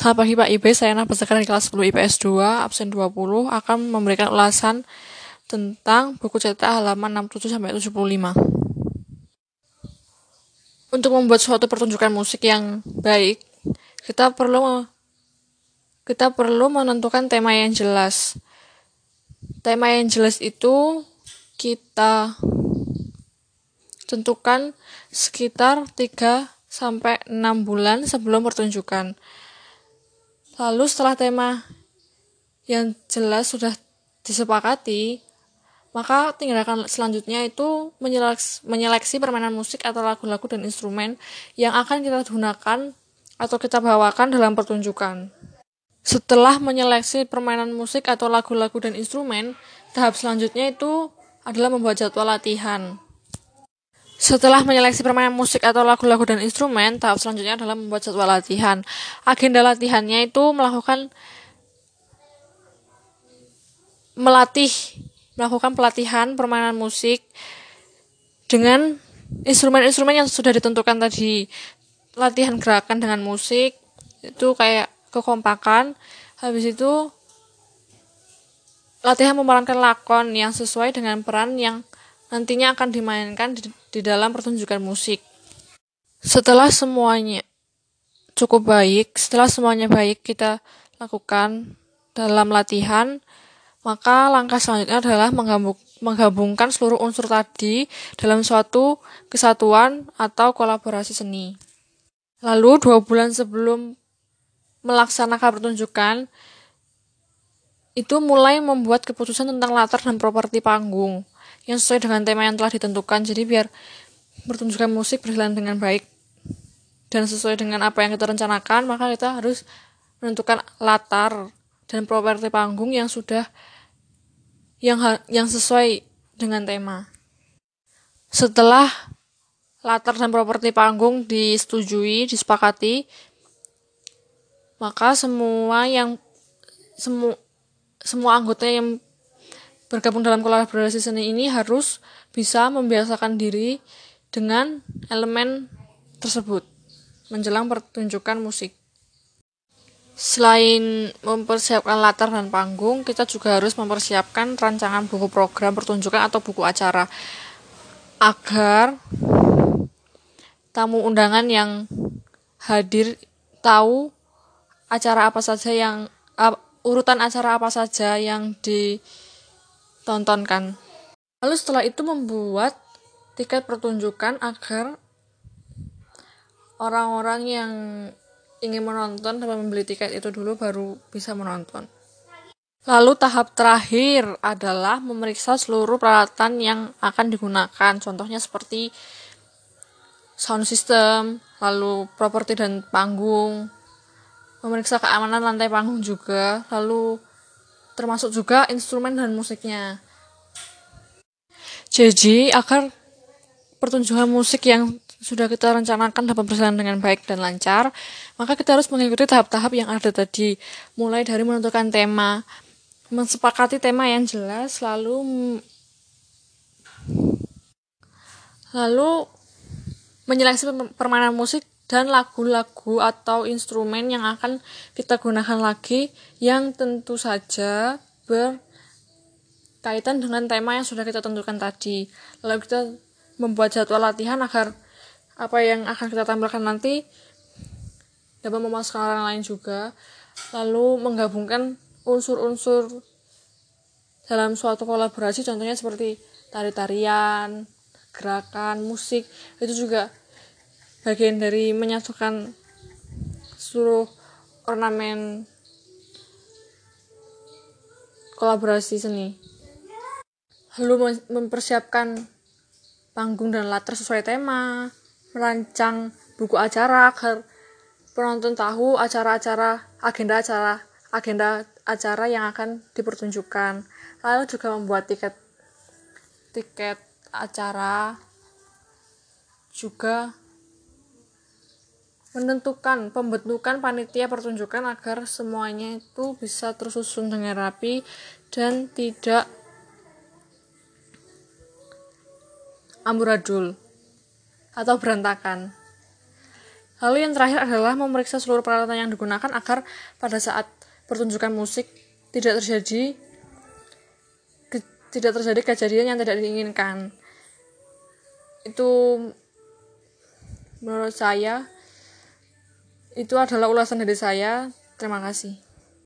Selamat pagi Pak Ibe, saya Nah dari kelas 10 IPS 2, absen 20, akan memberikan ulasan tentang buku cetak halaman 67 sampai 75. Untuk membuat suatu pertunjukan musik yang baik, kita perlu kita perlu menentukan tema yang jelas. Tema yang jelas itu kita tentukan sekitar 3 sampai 6 bulan sebelum pertunjukan. Lalu setelah tema yang jelas sudah disepakati, maka tindakan selanjutnya itu menyeleksi, permainan musik atau lagu-lagu dan instrumen yang akan kita gunakan atau kita bawakan dalam pertunjukan. Setelah menyeleksi permainan musik atau lagu-lagu dan instrumen, tahap selanjutnya itu adalah membuat jadwal latihan. Setelah menyeleksi permainan musik atau lagu-lagu dan instrumen, tahap selanjutnya adalah membuat jadwal latihan. Agenda latihannya itu melakukan melatih melakukan pelatihan permainan musik dengan instrumen-instrumen yang sudah ditentukan tadi. Latihan gerakan dengan musik itu kayak kekompakan. Habis itu latihan memerankan lakon yang sesuai dengan peran yang nantinya akan dimainkan di, di dalam pertunjukan musik. Setelah semuanya cukup baik, setelah semuanya baik kita lakukan dalam latihan, maka langkah selanjutnya adalah menggabungkan seluruh unsur tadi dalam suatu kesatuan atau kolaborasi seni. Lalu dua bulan sebelum melaksanakan pertunjukan, itu mulai membuat keputusan tentang latar dan properti panggung yang sesuai dengan tema yang telah ditentukan jadi biar pertunjukan musik berjalan dengan baik dan sesuai dengan apa yang kita rencanakan maka kita harus menentukan latar dan properti panggung yang sudah yang yang sesuai dengan tema. Setelah latar dan properti panggung disetujui, disepakati, maka semua yang semua semua anggota yang bergabung dalam kolaborasi seni ini harus bisa membiasakan diri dengan elemen tersebut menjelang pertunjukan musik. Selain mempersiapkan latar dan panggung, kita juga harus mempersiapkan rancangan buku program pertunjukan atau buku acara agar tamu undangan yang hadir tahu acara apa saja yang uh, urutan acara apa saja yang di tontonkan. Lalu setelah itu membuat tiket pertunjukan agar orang-orang yang ingin menonton dapat membeli tiket itu dulu baru bisa menonton. Lalu tahap terakhir adalah memeriksa seluruh peralatan yang akan digunakan. Contohnya seperti sound system, lalu properti dan panggung, memeriksa keamanan lantai panggung juga, lalu termasuk juga instrumen dan musiknya. Jadi, agar pertunjukan musik yang sudah kita rencanakan dapat berjalan dengan baik dan lancar, maka kita harus mengikuti tahap-tahap yang ada tadi, mulai dari menentukan tema, mensepakati tema yang jelas, lalu lalu menyeleksi permainan musik dan lagu-lagu atau instrumen yang akan kita gunakan lagi yang tentu saja berkaitan dengan tema yang sudah kita tentukan tadi. Lalu kita membuat jadwal latihan agar apa yang akan kita tampilkan nanti dapat memasukkan orang lain juga. Lalu menggabungkan unsur-unsur dalam suatu kolaborasi contohnya seperti tari-tarian, gerakan, musik itu juga bagian dari menyatukan seluruh ornamen kolaborasi seni. Lalu mempersiapkan panggung dan latar sesuai tema, merancang buku acara agar penonton tahu acara-acara, agenda acara, agenda acara yang akan dipertunjukkan. Lalu juga membuat tiket tiket acara juga menentukan pembentukan panitia pertunjukan agar semuanya itu bisa tersusun dengan rapi dan tidak amburadul atau berantakan. Lalu yang terakhir adalah memeriksa seluruh peralatan yang digunakan agar pada saat pertunjukan musik tidak terjadi tidak terjadi kejadian yang tidak diinginkan. Itu menurut saya itu adalah ulasan dari saya. Terima kasih.